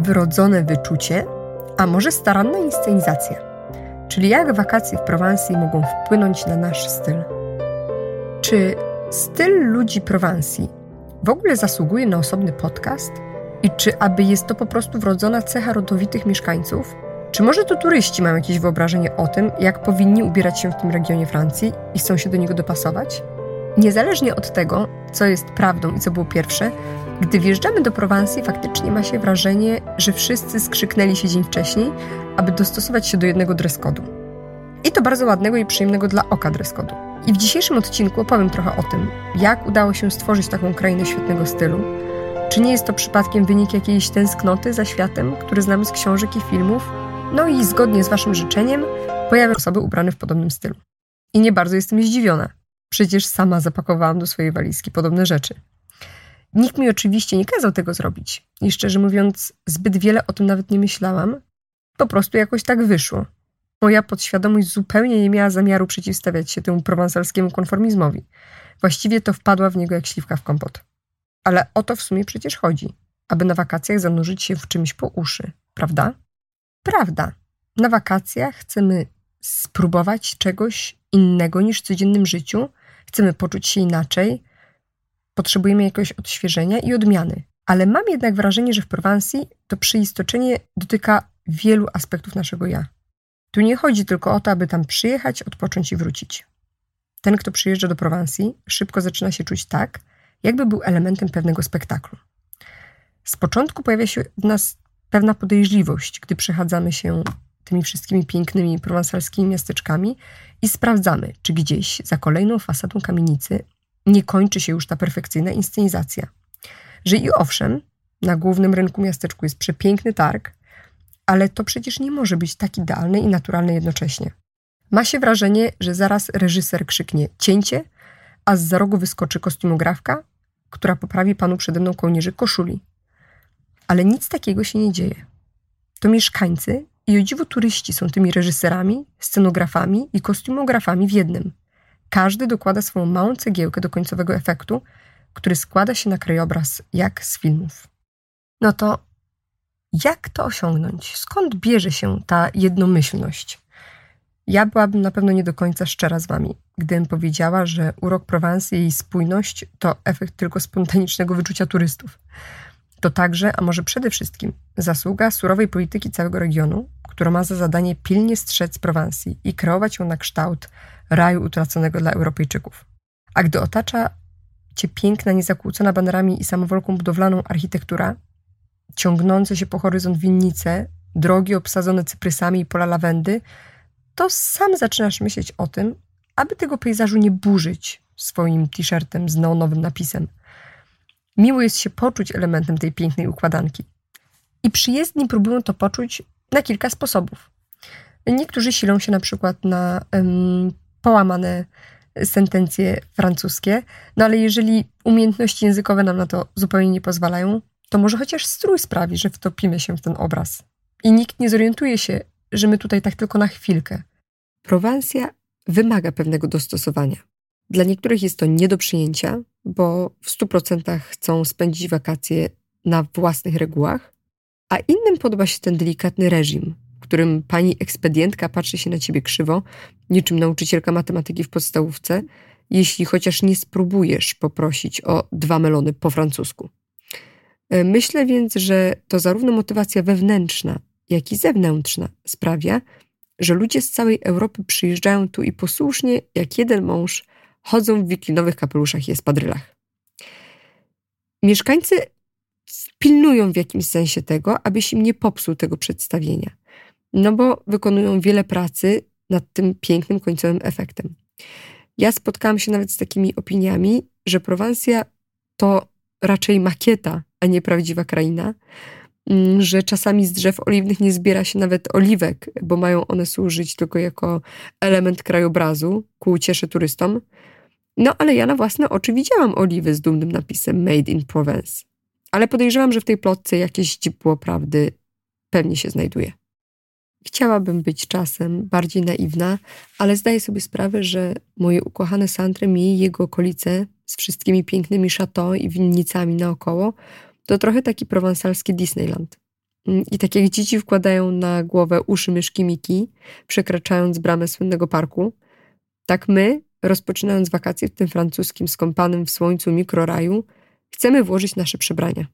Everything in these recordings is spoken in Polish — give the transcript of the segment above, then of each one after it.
wyrodzone wyczucie, a może staranna inscenizacja? Czyli jak wakacje w Prowansji mogą wpłynąć na nasz styl? Czy styl ludzi Prowansji w ogóle zasługuje na osobny podcast? I czy aby jest to po prostu wrodzona cecha rodowitych mieszkańców? Czy może to turyści mają jakieś wyobrażenie o tym, jak powinni ubierać się w tym regionie Francji i chcą się do niego dopasować? Niezależnie od tego, co jest prawdą i co było pierwsze, gdy wjeżdżamy do Prowansji, faktycznie ma się wrażenie, że wszyscy skrzyknęli się dzień wcześniej, aby dostosować się do jednego dress codu. I to bardzo ładnego i przyjemnego dla oka dress codu. I w dzisiejszym odcinku opowiem trochę o tym, jak udało się stworzyć taką krainę świetnego stylu. Czy nie jest to przypadkiem wynik jakiejś tęsknoty za światem, który znamy z książek i filmów? No i zgodnie z Waszym życzeniem pojawią osoby ubrane w podobnym stylu. I nie bardzo jestem zdziwiona. Przecież sama zapakowałam do swojej walizki podobne rzeczy. Nikt mi oczywiście nie kazał tego zrobić. I szczerze mówiąc, zbyt wiele o tym nawet nie myślałam. Po prostu jakoś tak wyszło. Moja podświadomość zupełnie nie miała zamiaru przeciwstawiać się temu prowansalskiemu konformizmowi. Właściwie to wpadła w niego jak śliwka w kompot. Ale o to w sumie przecież chodzi, aby na wakacjach zanurzyć się w czymś po uszy, prawda? Prawda. Na wakacjach chcemy spróbować czegoś innego niż w codziennym życiu, chcemy poczuć się inaczej, potrzebujemy jakiegoś odświeżenia i odmiany. Ale mam jednak wrażenie, że w Prowansji to przyistoczenie dotyka wielu aspektów naszego ja. Tu nie chodzi tylko o to, aby tam przyjechać, odpocząć i wrócić. Ten, kto przyjeżdża do Prowansji, szybko zaczyna się czuć tak, jakby był elementem pewnego spektaklu. Z początku pojawia się w nas pewna podejrzliwość, gdy przechadzamy się tymi wszystkimi pięknymi prowansalskimi miasteczkami i sprawdzamy, czy gdzieś za kolejną fasadą kamienicy nie kończy się już ta perfekcyjna inscenizacja. Że i owszem, na głównym rynku miasteczku jest przepiękny targ, ale to przecież nie może być tak idealne i naturalne jednocześnie. Ma się wrażenie, że zaraz reżyser krzyknie cięcie, a z za rogu wyskoczy kostiumografka, która poprawi panu przede mną kołnierzy koszuli. Ale nic takiego się nie dzieje. To mieszkańcy i o dziwo turyści są tymi reżyserami, scenografami i kostiumografami w jednym. Każdy dokłada swoją małą cegiełkę do końcowego efektu, który składa się na krajobraz jak z filmów. No to jak to osiągnąć? Skąd bierze się ta jednomyślność? Ja byłabym na pewno nie do końca szczera z wami, gdybym powiedziała, że urok Prowansji i jej spójność to efekt tylko spontanicznego wyczucia turystów. To także, a może przede wszystkim, zasługa surowej polityki całego regionu, która ma za zadanie pilnie strzec Prowansji i kreować ją na kształt raju utraconego dla Europejczyków. A gdy otacza cię piękna, niezakłócona banerami i samowolką budowlaną architektura, ciągnące się po horyzont winnice, drogi obsadzone cyprysami i pola lawendy, to sam zaczynasz myśleć o tym, aby tego pejzażu nie burzyć swoim t-shirtem z neonowym napisem. Miło jest się poczuć elementem tej pięknej układanki. I przyjezdni próbują to poczuć na kilka sposobów. Niektórzy silą się na przykład na um, połamane sentencje francuskie, no ale jeżeli umiejętności językowe nam na to zupełnie nie pozwalają, to może chociaż strój sprawi, że wtopimy się w ten obraz. I nikt nie zorientuje się, że my tutaj tak tylko na chwilkę. Prowansja wymaga pewnego dostosowania. Dla niektórych jest to nie do przyjęcia, bo w 100% chcą spędzić wakacje na własnych regułach, a innym podoba się ten delikatny reżim, w którym pani ekspedientka patrzy się na ciebie krzywo, niczym nauczycielka matematyki w podstawówce, jeśli chociaż nie spróbujesz poprosić o dwa melony po francusku. E, myślę więc, że to zarówno motywacja wewnętrzna, jak i zewnętrzna sprawia, że ludzie z całej Europy przyjeżdżają tu i posłusznie, jak jeden mąż, chodzą w wiklinowych kapeluszach i espadrylach. Mieszkańcy pilnują w jakimś sensie tego, abyś im nie popsuł tego przedstawienia, no bo wykonują wiele pracy nad tym pięknym końcowym efektem. Ja spotkałam się nawet z takimi opiniami, że Prowansja to raczej makieta, a nie prawdziwa kraina, mm, że czasami z drzew oliwnych nie zbiera się nawet oliwek, bo mają one służyć tylko jako element krajobrazu ku uciesze turystom. No ale ja na własne oczy widziałam oliwy z dumnym napisem Made in Provence. Ale podejrzewam, że w tej plotce jakieś źdźbło prawdy pewnie się znajduje. Chciałabym być czasem bardziej naiwna, ale zdaję sobie sprawę, że moje ukochane Santrem i jego okolice z wszystkimi pięknymi chateau i winnicami naokoło to trochę taki prowansalski Disneyland. Mm, I tak jak dzieci wkładają na głowę uszy myszki Miki, przekraczając bramę słynnego parku, tak my, rozpoczynając wakacje w tym francuskim skąpanym w słońcu mikroraju, chcemy włożyć nasze przebrania.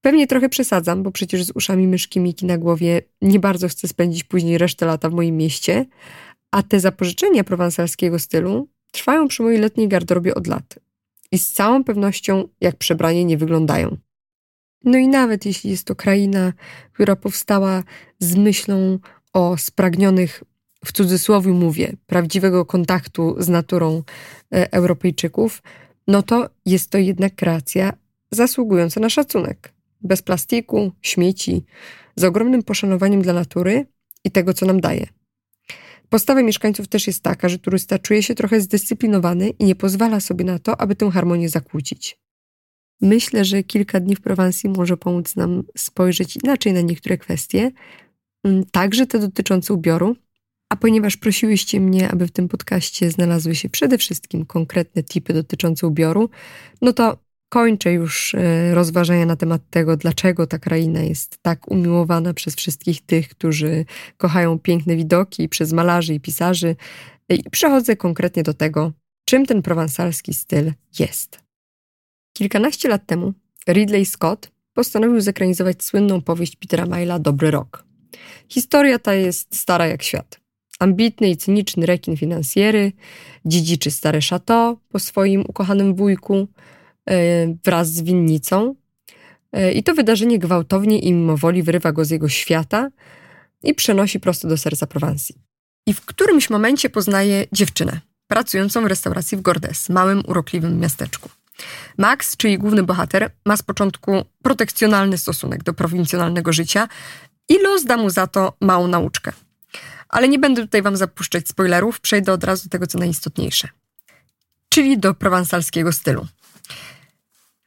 Pewnie trochę przesadzam, bo przecież z uszami myszki Miki na głowie nie bardzo chcę spędzić później resztę lata w moim mieście, a te zapożyczenia prowansalskiego stylu trwają przy mojej letniej garderobie od lat. I z całą pewnością jak przebranie nie wyglądają. No i nawet jeśli jest to kraina, która powstała z myślą o spragnionych, w cudzysłowie mówię, prawdziwego kontaktu z naturą e, Europejczyków, no to jest to jednak kreacja zasługująca na szacunek. Bez plastiku, śmieci, z ogromnym poszanowaniem dla natury i tego, co nam daje. Postawa mieszkańców też jest taka, że turysta czuje się trochę zdyscyplinowany i nie pozwala sobie na to, aby tę harmonię zakłócić. Myślę, że kilka dni w Prowansji może pomóc nam spojrzeć inaczej na niektóre kwestie, mm, także te dotyczące ubioru. A ponieważ prosiłyście mnie, aby w tym podcaście znalazły się przede wszystkim konkretne tipy dotyczące ubioru, no to kończę już e, rozważania na temat tego, dlaczego ta kraina jest tak umiłowana przez wszystkich tych, którzy kochają piękne widoki, przez malarzy i pisarzy. I przechodzę konkretnie do tego, czym ten prowansalski styl jest. Kilkanaście lat temu Ridley Scott postanowił zekranizować słynną powieść Petera Maila Dobry Rok. Historia ta jest stara jak świat. Ambitny i cyniczny rekin finansjery dziedziczy stare chateau po swoim ukochanym wujku yy, wraz z winnicą. Yy, I to wydarzenie gwałtownie i mimowoli wyrywa go z jego świata i przenosi prosto do serca Prowansji. I w którymś momencie poznaje dziewczynę, pracującą w restauracji w Gordes, małym, urokliwym miasteczku. Max, czyli główny bohater, ma z początku protekcjonalny stosunek do prowincjonalnego życia i los da mu za to małą nauczkę. Ale nie będę tutaj wam zapuszczać spoilerów, przejdę od razu do tego, co najistotniejsze. Czyli do prowansalskiego stylu.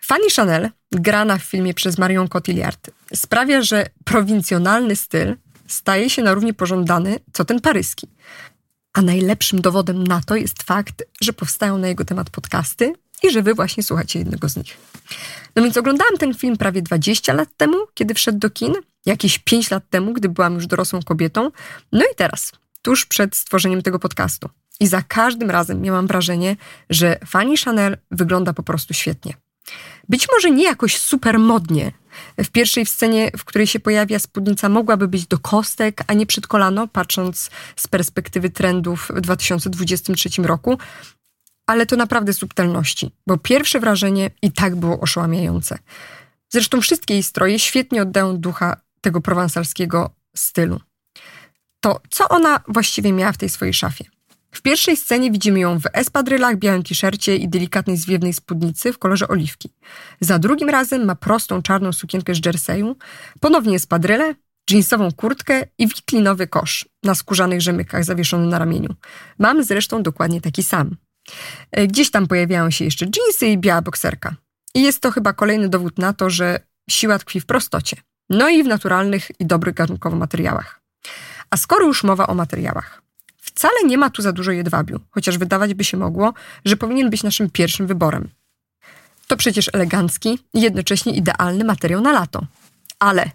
Fanny Chanel, grana w filmie przez Marion Cotillard, sprawia, że prowincjonalny styl staje się na równi pożądany, co ten paryski. A najlepszym dowodem na to jest fakt, że powstają na jego temat podcasty i że wy właśnie słuchacie jednego z nich. No więc oglądałam ten film prawie 20 lat temu, kiedy wszedł do kin, jakieś 5 lat temu, gdy byłam już dorosłą kobietą, no i teraz, tuż przed stworzeniem tego podcastu. I za każdym razem miałam wrażenie, że Fanny Chanel wygląda po prostu świetnie. Być może nie jakoś super modnie. W pierwszej scenie, w której się pojawia spódnica, mogłaby być do kostek, a nie przed kolano, patrząc z perspektywy trendów w 2023 roku, ale to naprawdę subtelności, bo pierwsze wrażenie i tak było oszałamiające. Zresztą wszystkie jej stroje świetnie oddają ducha tego prowansalskiego stylu. To co ona właściwie miała w tej swojej szafie? W pierwszej scenie widzimy ją w espadrylach, białym t-shircie i delikatnej zwiewnej spódnicy w kolorze oliwki. Za drugim razem ma prostą czarną sukienkę z jerseyu, ponownie espadryle, jeansową kurtkę i wiklinowy kosz na skórzanych rzemykach zawieszony na ramieniu. Mam zresztą dokładnie taki sam. E, gdzieś tam pojawiają się jeszcze dżinsy i biała bokserka. I jest to chyba kolejny dowód na to, że siła tkwi w prostocie. No i w naturalnych i dobrych gatunkowo materiałach. A skoro już mowa o materiałach, wcale nie ma tu za dużo jedwabiu, chociaż wydawać by się mogło, że powinien być naszym pierwszym wyborem. To przecież elegancki i jednocześnie idealny materiał na lato. Ale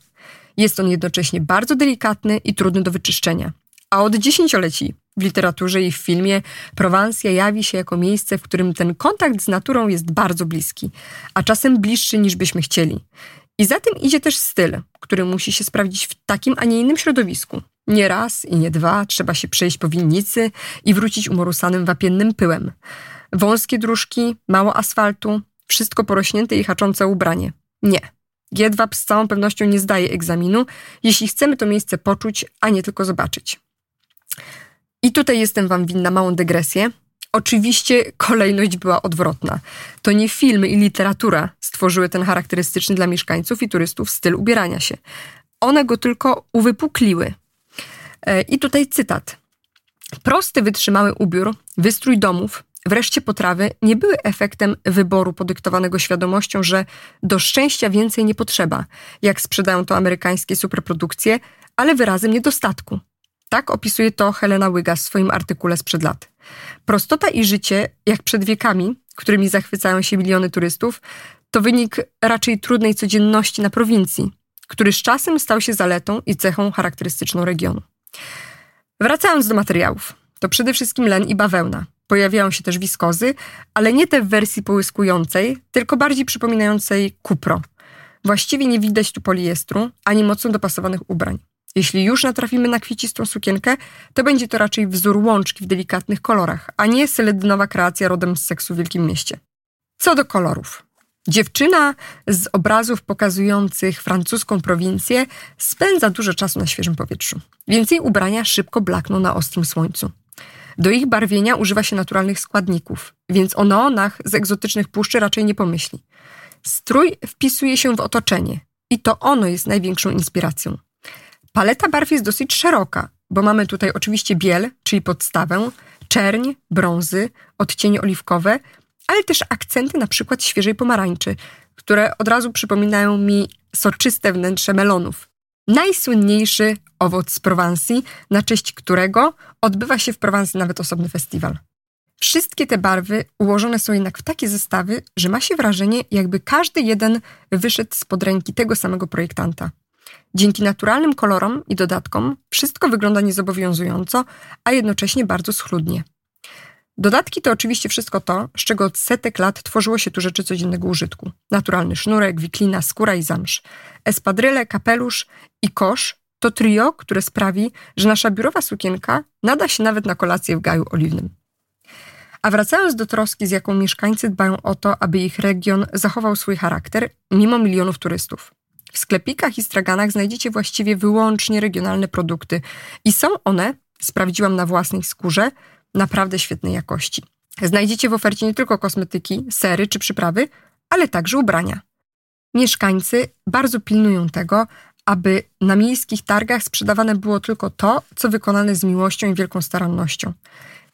jest on jednocześnie bardzo delikatny i trudny do wyczyszczenia. A od dziesięcioleci w literaturze i w filmie Prowansja jawi się jako miejsce, w którym ten kontakt z naturą jest bardzo bliski, a czasem bliższy niż byśmy chcieli. I za tym idzie też styl, który musi się sprawdzić w takim, a nie innym środowisku. Nie raz i nie dwa trzeba się przejść po winnicy i wrócić umorusanym wapiennym pyłem. Wąskie dróżki, mało asfaltu, wszystko porośnięte i haczące ubranie. Nie. Jedwab z całą pewnością nie zdaje egzaminu, jeśli chcemy to miejsce poczuć, a nie tylko zobaczyć. I tutaj jestem wam winna małą dygresję. Oczywiście kolejność była odwrotna. To nie filmy i literatura stworzyły ten charakterystyczny dla mieszkańców i turystów styl ubierania się. One go tylko uwypukliły. E, I tutaj cytat. Prosty, wytrzymały ubiór, wystrój domów, wreszcie potrawy nie były efektem wyboru podyktowanego świadomością, że do szczęścia więcej nie potrzeba, jak sprzedają to amerykańskie superprodukcje, ale wyrazem niedostatku. Tak opisuje to Helena Łyga w swoim artykule sprzed lat. Prostota i życie, jak przed wiekami, którymi zachwycają się miliony turystów, to wynik raczej trudnej codzienności na prowincji, który z czasem stał się zaletą i cechą charakterystyczną regionu. Wracając do materiałów, to przede wszystkim len i bawełna. Pojawiają się też wiskozy, ale nie te w wersji połyskującej, tylko bardziej przypominającej kupro. Właściwie nie widać tu poliestru ani mocno dopasowanych ubrań. Jeśli już natrafimy na kwiecistą sukienkę, to będzie to raczej wzór łączki w delikatnych kolorach, a nie seledynowa kreacja rodem z seksu w Wielkim Mieście. Co do kolorów. Dziewczyna z obrazów pokazujących francuską prowincję spędza dużo czasu na świeżym powietrzu, więc jej ubrania szybko blakną na ostrym słońcu. Do ich barwienia używa się naturalnych składników, więc o neonach z egzotycznych puszczy raczej nie pomyśli. Strój wpisuje się w otoczenie i to ono jest największą inspiracją. Paleta barw jest dosyć szeroka, bo mamy tutaj oczywiście biel, czyli podstawę, czerń, brązy, odcienie oliwkowe, ale też akcenty na przykład świeżej pomarańczy, które od razu przypominają mi soczyste wnętrze melonów. Najsłynniejszy owoc z Prowansji, na cześć którego odbywa się w Prowansji nawet osobny festiwal. Wszystkie te barwy ułożone są jednak w takie zestawy, że ma się wrażenie, jakby każdy jeden wyszedł spod ręki tego samego projektanta. Dzięki naturalnym kolorom i dodatkom wszystko wygląda niezobowiązująco, a jednocześnie bardzo schludnie. Dodatki to oczywiście wszystko to, z czego od setek lat tworzyło się tu rzeczy codziennego użytku. Naturalny sznurek, wiklina, skóra i zamsz. Espadryle, kapelusz i kosz to trio, które sprawi, że nasza biurowa sukienka nada się nawet na kolację w gaju oliwnym. A wracając do troski, z jaką mieszkańcy dbają o to, aby ich region zachował swój charakter, mimo milionów turystów. W sklepikach i straganach znajdziecie właściwie wyłącznie regionalne produkty i są one, sprawdziłam na własnej skórze, naprawdę świetnej jakości. Znajdziecie w ofercie nie tylko kosmetyki, sery czy przyprawy, ale także ubrania. Mieszkańcy bardzo pilnują tego, aby na miejskich targach sprzedawane było tylko to, co wykonane z miłością i wielką starannością.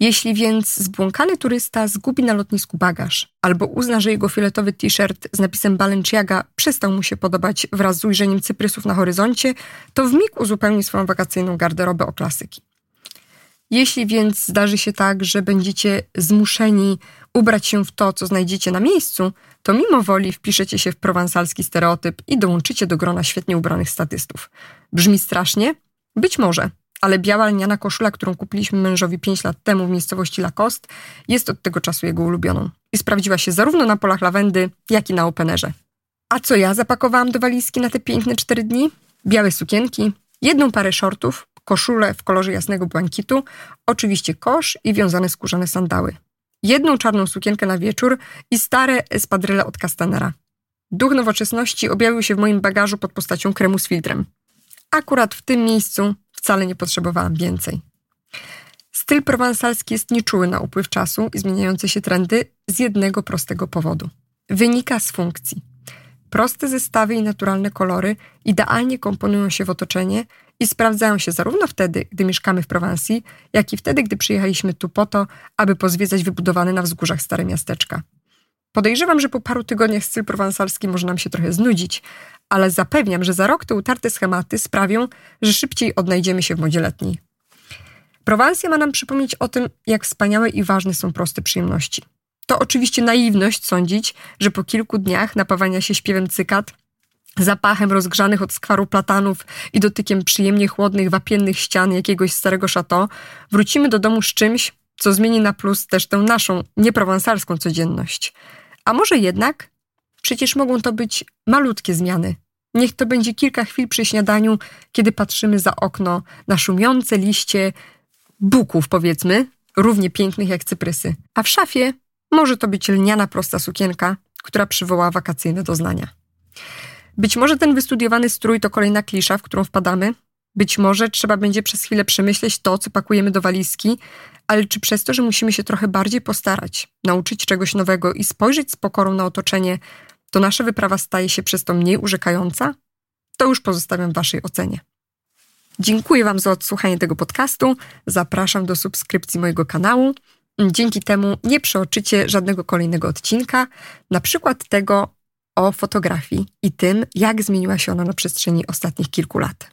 Jeśli więc zbłąkany turysta zgubi na lotnisku bagaż albo uzna, że jego fioletowy t-shirt z napisem Balenciaga przestał mu się podobać wraz z ujrzeniem cyprysów na horyzoncie, to w mig uzupełni swoją wakacyjną garderobę o klasyki. Jeśli więc zdarzy się tak, że będziecie zmuszeni ubrać się w to, co znajdziecie na miejscu, to mimo woli wpiszecie się w prowansalski stereotyp i dołączycie do grona świetnie ubranych statystów. Brzmi strasznie? Być może, ale biała lniana koszula, którą kupiliśmy mężowi 5 lat temu w miejscowości Lacoste, jest od tego czasu jego ulubioną i sprawdziła się zarówno na polach lawendy, jak i na openerze. A co ja zapakowałam do walizki na te piękne cztery dni? Białe sukienki, jedną parę shortów, koszulę w kolorze jasnego błękitu, oczywiście kosz i wiązane skórzane sandały. Jedną czarną sukienkę na wieczór i stare espadryle od Castanera. Duch nowoczesności objawił się w moim bagażu pod postacią kremu z filtrem. Akurat w tym miejscu wcale nie potrzebowałam więcej. Styl prowansalski jest nieczuły na upływ czasu i zmieniające się trendy z jednego prostego powodu. Wynika z funkcji. Proste zestawy i naturalne kolory idealnie komponują się w otoczenie i sprawdzają się zarówno wtedy, gdy mieszkamy w Prowansji, jak i wtedy, gdy przyjechaliśmy tu po to, aby pozwiedzać wybudowane na wzgórzach stare miasteczka. Podejrzewam, że po paru tygodniach styl prowansalski może nam się trochę znudzić, ale zapewniam, że za rok te utarte schematy sprawią, że szybciej odnajdziemy się w modzie letniej. Prowansja ma nam przypomnieć o tym, jak wspaniałe i ważne są proste przyjemności. To oczywiście naiwność sądzić, że po kilku dniach napawania się śpiewem cykat, zapachem rozgrzanych od skwaru platanów i dotykiem przyjemnie chłodnych, wapiennych ścian jakiegoś starego szato, wrócimy do domu z czymś, co zmieni na plus też tę naszą nieprowansarską codzienność. A może jednak? Przecież mogą to być malutkie zmiany. Niech to będzie kilka chwil przy śniadaniu, kiedy patrzymy za okno na szumiące liście buków, powiedzmy, równie pięknych jak cyprysy. A w szafie może to być lniana prosta sukienka, która przywoła wakacyjne doznania. Być może ten wystudiowany strój to kolejna klisza, w którą wpadamy. Być może trzeba będzie przez chwilę przemyśleć to, co pakujemy do walizki, ale czy przez to, że musimy się trochę bardziej postarać, nauczyć czegoś nowego i spojrzeć z pokorą na otoczenie, to nasza wyprawa staje się przez to mniej urzekająca? To już pozostawiam w Waszej ocenie. Dziękuję Wam za odsłuchanie tego podcastu. Zapraszam do subskrypcji mojego kanału. Dzięki temu nie przeoczycie żadnego kolejnego odcinka, na przykład tego o fotografii i tym, jak zmieniła się ona na przestrzeni ostatnich kilku lat.